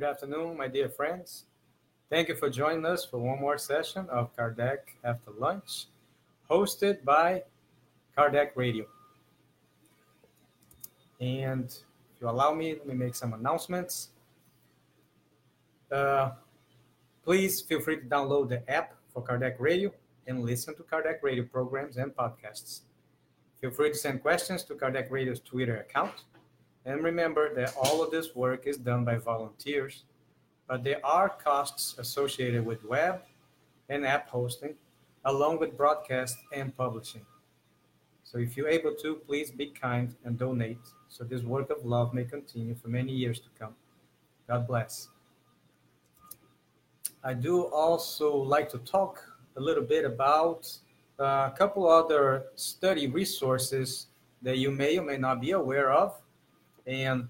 Good afternoon, my dear friends. Thank you for joining us for one more session of Kardec After Lunch, hosted by Kardec Radio. And if you allow me, let me make some announcements. Uh, please feel free to download the app for Kardec Radio and listen to Kardec Radio programs and podcasts. Feel free to send questions to Kardec Radio's Twitter account and remember that all of this work is done by volunteers, but there are costs associated with web and app hosting, along with broadcast and publishing. So if you're able to, please be kind and donate so this work of love may continue for many years to come. God bless. I do also like to talk a little bit about uh, a couple other study resources that you may or may not be aware of and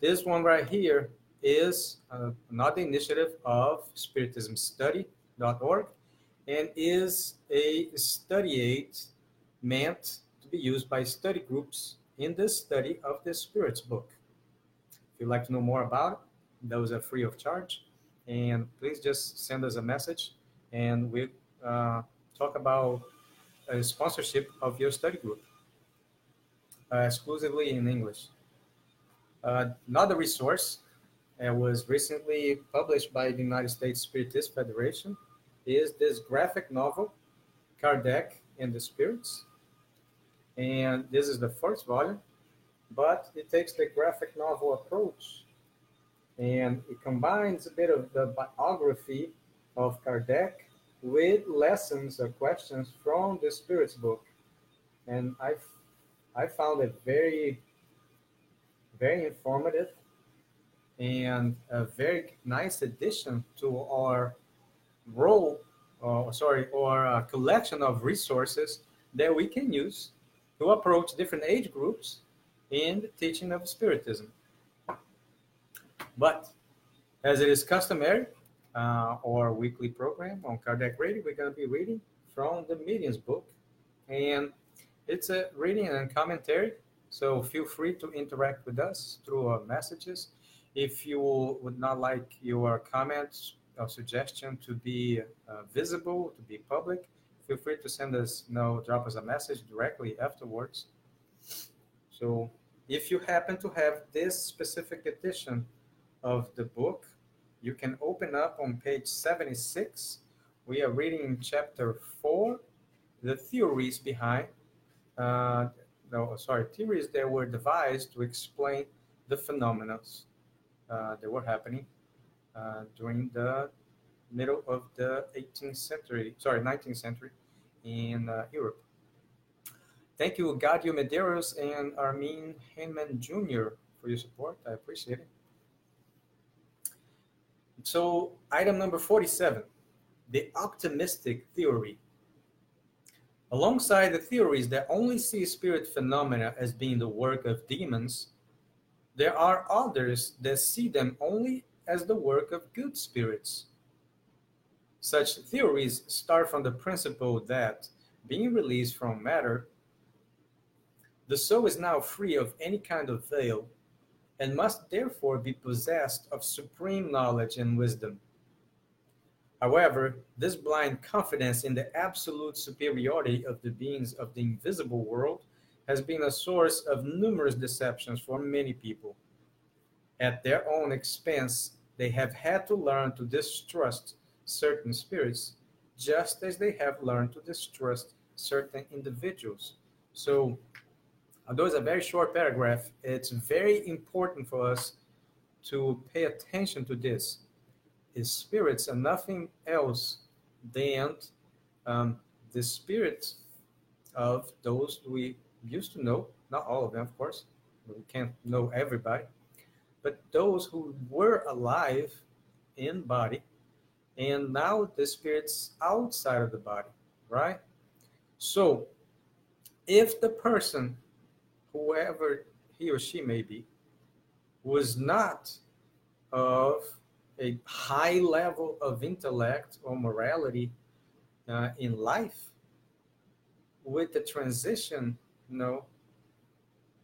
this one right here is uh, another initiative of spiritismstudy.org and is a study aid meant to be used by study groups in the study of the Spirits book. If you'd like to know more about it, those are free of charge. And please just send us a message and we'll uh, talk about a sponsorship of your study group exclusively in English. Uh, another resource that was recently published by the United States Spiritist Federation is this graphic novel, Kardec and the Spirits. And this is the first volume, but it takes the graphic novel approach and it combines a bit of the biography of Kardec with lessons or questions from the Spirits book. And I I found it very, very informative and a very nice addition to our role, uh, sorry, or a collection of resources that we can use to approach different age groups in the teaching of Spiritism. But as it is customary, uh, our weekly program on Kardec Radio, we're going to be reading from the Medium's book. And it's a reading and commentary, so feel free to interact with us through our messages. If you would not like your comments or suggestion to be uh, visible, to be public, feel free to send us, you know, drop us a message directly afterwards. So if you happen to have this specific edition of the book, you can open up on page 76. We are reading chapter 4, the theories behind uh, no, sorry, theories that were devised to explain the phenomena uh, that were happening uh, during the middle of the 18th century, sorry, 19th century in uh, Europe. Thank you, Gadio Medeiros and Armin Heyman Jr. for your support. I appreciate it. So, item number 47 the optimistic theory Alongside the theories that only see spirit phenomena as being the work of demons, there are others that see them only as the work of good spirits. Such theories start from the principle that, being released from matter, the soul is now free of any kind of veil and must therefore be possessed of supreme knowledge and wisdom. However, this blind confidence in the absolute superiority of the beings of the invisible world has been a source of numerous deceptions for many people. At their own expense, they have had to learn to distrust certain spirits, just as they have learned to distrust certain individuals. So, although it's a very short paragraph, it's very important for us to pay attention to this his spirits and nothing else than um, the spirits of those we used to know, not all of them, of course, we can't know everybody, but those who were alive in body and now the spirits outside of the body, right? So, if the person, whoever he or she may be, was not of a high level of intellect or morality uh, in life with the transition you know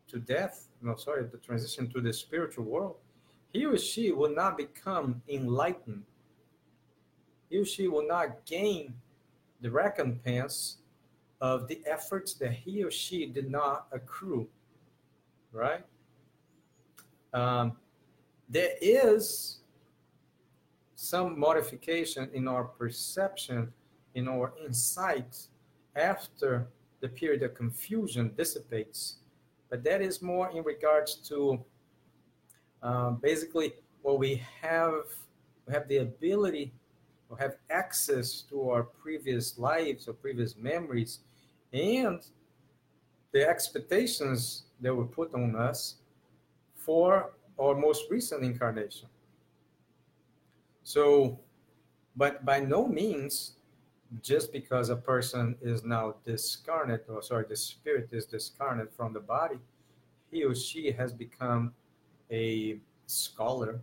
to death no sorry the transition to the spiritual world he or she will not become enlightened. He or she will not gain the recompense of the efforts that he or she did not accrue. Right? Um, there is some modification in our perception, in our insight after the period of confusion dissipates. But that is more in regards to um, basically what we have we have the ability or have access to our previous lives or previous memories and the expectations that were put on us for our most recent incarnation. So, but by no means, just because a person is now discarnate, or sorry, the spirit is discarnate from the body, he or she has become a scholar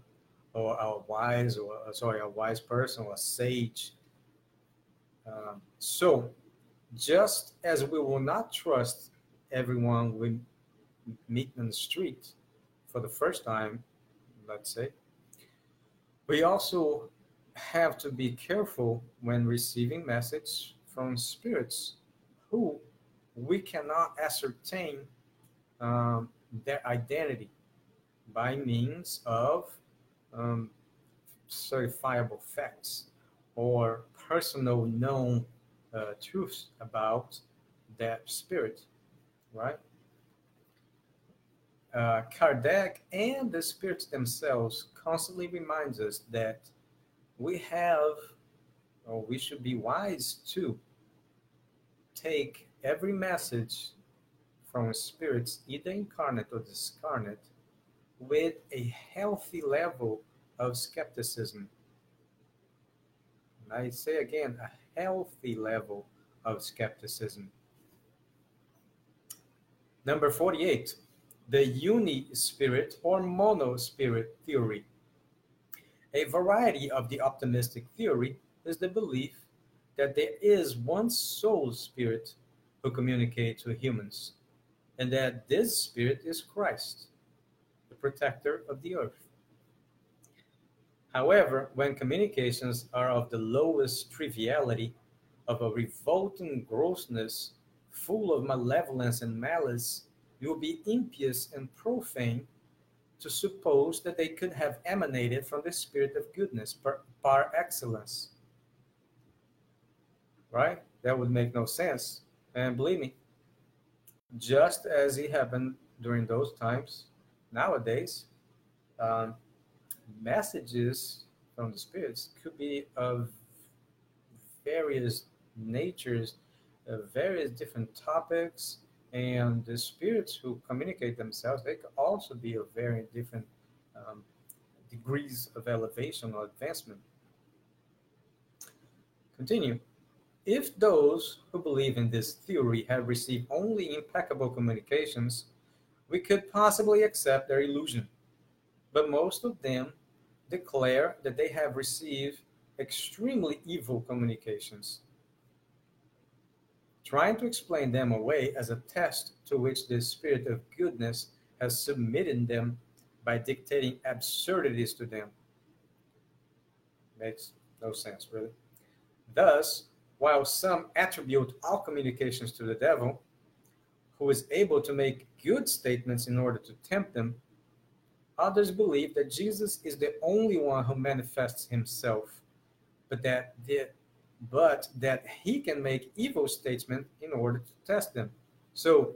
or a wise, or uh, sorry, a wise person or a sage. Um, so, just as we will not trust everyone we meet in the street for the first time, let's say, we also have to be careful when receiving message from spirits who we cannot ascertain um, their identity by means of um, certifiable facts or personal known uh, truths about that spirit, right? Uh, Kardec and the spirits themselves constantly reminds us that we have, or we should be wise to take every message from spirits, either incarnate or discarnate, with a healthy level of skepticism. And I say again, a healthy level of skepticism. Number 48, the uni spirit or mono spirit theory. A variety of the optimistic theory is the belief that there is one soul spirit who communicates with humans, and that this spirit is Christ the protector of the earth. However, when communications are of the lowest triviality, of a revolting grossness, full of malevolence and malice, it will be impious and profane to suppose that they could have emanated from the spirit of goodness par, par excellence. Right? That would make no sense. And believe me, just as it happened during those times, nowadays, um, messages from the spirits could be of various natures, uh, various different topics, and the spirits who communicate themselves, they could also be of very different um, degrees of elevation or advancement. Continue. If those who believe in this theory have received only impeccable communications, we could possibly accept their illusion. But most of them declare that they have received extremely evil communications. Trying to explain them away as a test to which the spirit of goodness has submitted them by dictating absurdities to them. Makes no sense, really. Thus, while some attribute all communications to the devil, who is able to make good statements in order to tempt them, others believe that Jesus is the only one who manifests himself, but that the, but that he can make evil statements in order to test them. So,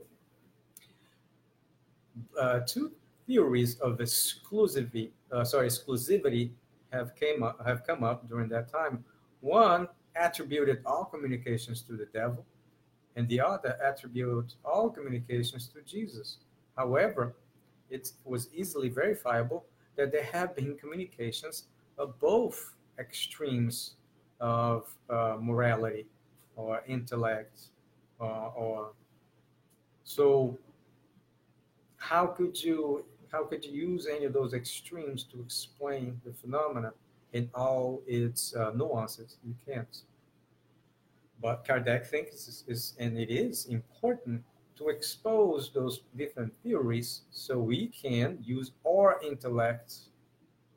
uh, two theories of exclusivity, uh, sorry, exclusivity have came up, have come up during that time. One attributed all communications to the devil, and the other attribute all communications to Jesus. However, it was easily verifiable that there have been communications of both extremes of uh, morality or intellect uh, or so how could you how could you use any of those extremes to explain the phenomena in all its uh, nuances? You can't. But Kardec thinks is, is, and it is important to expose those different theories so we can use our intellect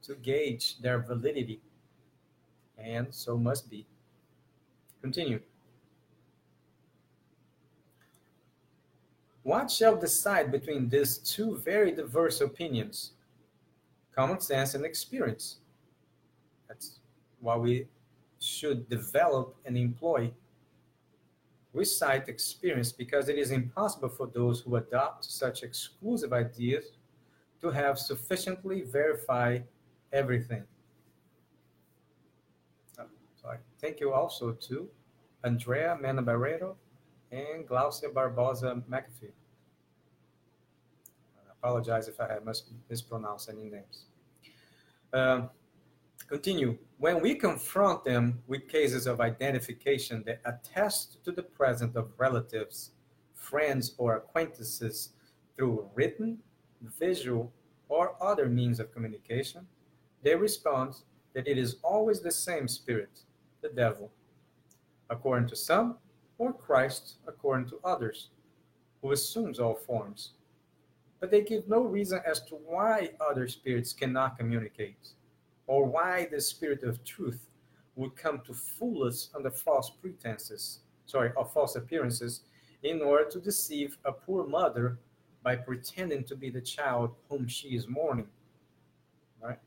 to gauge their validity, and so must be. Continue. What shall decide between these two very diverse opinions? Common sense and experience. That's what we should develop and employ. We cite experience because it is impossible for those who adopt such exclusive ideas to have sufficiently verified everything. Oh, sorry. Thank you also to Andrea Mena and Glaucia Barbosa McAfee. I apologize if I have mispronounced any names. Um, continue. When we confront them with cases of identification that attest to the presence of relatives, friends, or acquaintances through written, visual, or other means of communication, they respond that it is always the same spirit, the devil, according to some, or Christ according to others, who assumes all forms. But they give no reason as to why other spirits cannot communicate, or why the spirit of truth would come to fool us under false pretenses, sorry, or false appearances, in order to deceive a poor mother by pretending to be the child whom she is mourning. Right?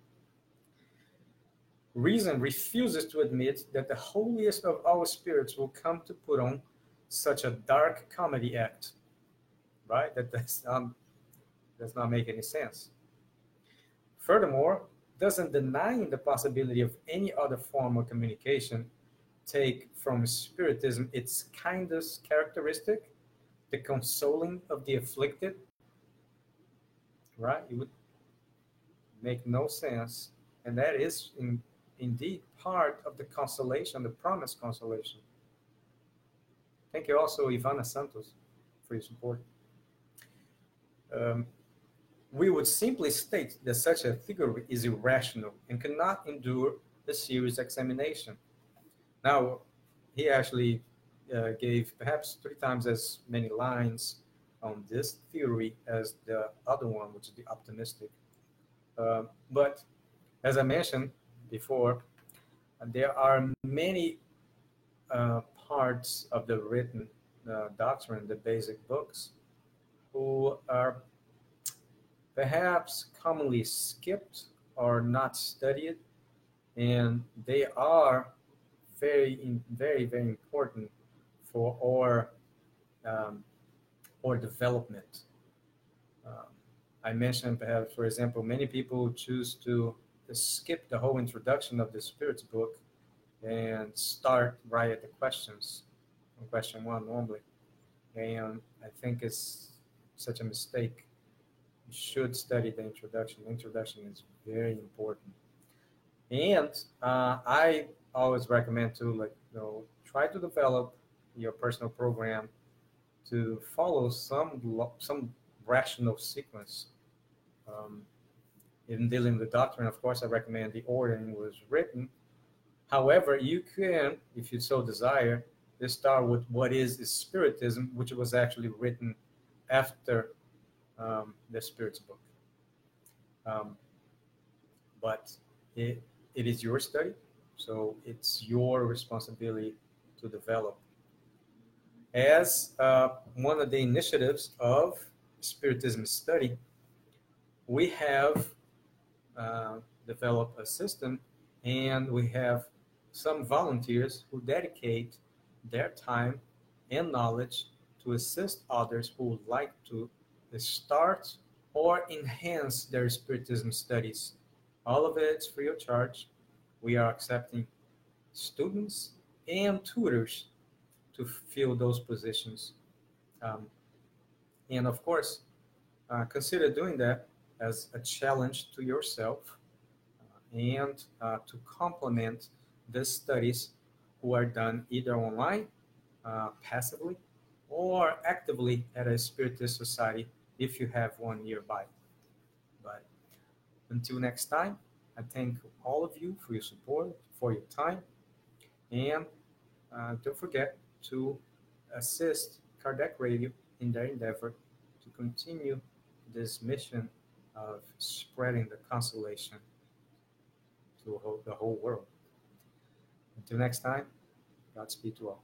Reason refuses to admit that the holiest of all spirits will come to put on such a dark comedy act. Right? That does not, does not make any sense. Furthermore, doesn't denying the possibility of any other form of communication take from Spiritism its kindest characteristic, the consoling of the afflicted? Right? It would make no sense. And that is in, indeed part of the consolation, the promised consolation. Thank you also, Ivana Santos, for your support. Um, we would simply state that such a theory is irrational and cannot endure a serious examination. Now, he actually uh, gave perhaps three times as many lines on this theory as the other one, which is the optimistic. Uh, but as I mentioned before, there are many uh, parts of the written uh, doctrine, the basic books, who are perhaps commonly skipped or not studied, and they are very, very, very important for our um, or development. Um, I mentioned perhaps, for example, many people choose to, to skip the whole introduction of the Spirits book and start right at the questions, question one normally. And I think it's such a mistake. You should study the introduction. The introduction is very important. And uh, I always recommend to like you know try to develop your personal program to follow some some rational sequence. Um, in dealing with the doctrine, of course, I recommend the ordering was written. However, you can, if you so desire, start with what is Spiritism, which was actually written after um, the Spirit's book. Um, but it, it is your study, so it's your responsibility to develop as uh, one of the initiatives of Spiritism study, we have uh, developed a system and we have some volunteers who dedicate their time and knowledge to assist others who would like to start or enhance their Spiritism studies. All of it is free of charge. We are accepting students and tutors to fill those positions. Um, and of course, uh, consider doing that as a challenge to yourself uh, and uh, to complement the studies who are done either online, uh, passively, or actively at a spiritist society if you have one nearby. But until next time, I thank all of you for your support, for your time, and uh, don't forget to assist Kardec Radio in their endeavor to continue this mission of spreading the consolation to the whole world. Until next time, Godspeed to all.